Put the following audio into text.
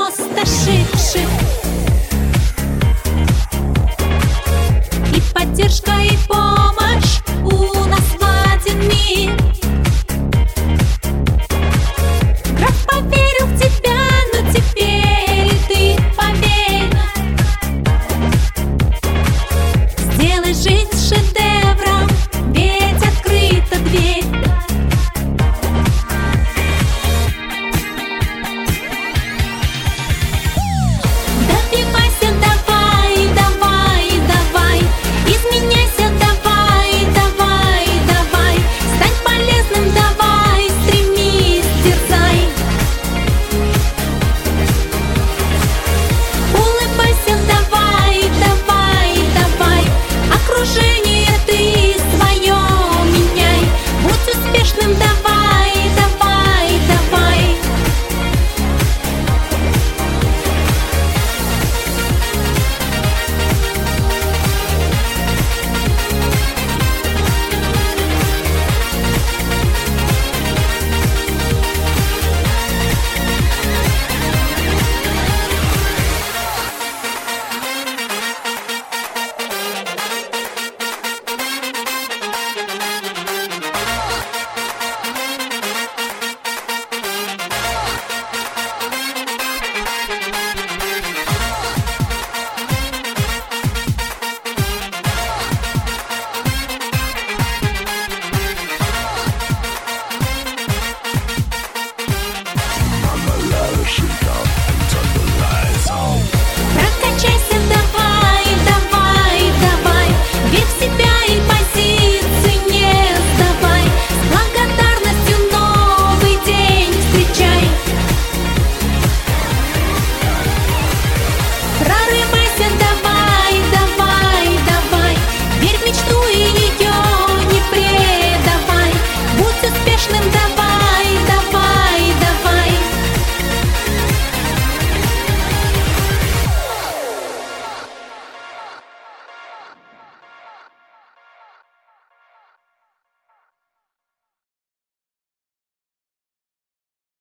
across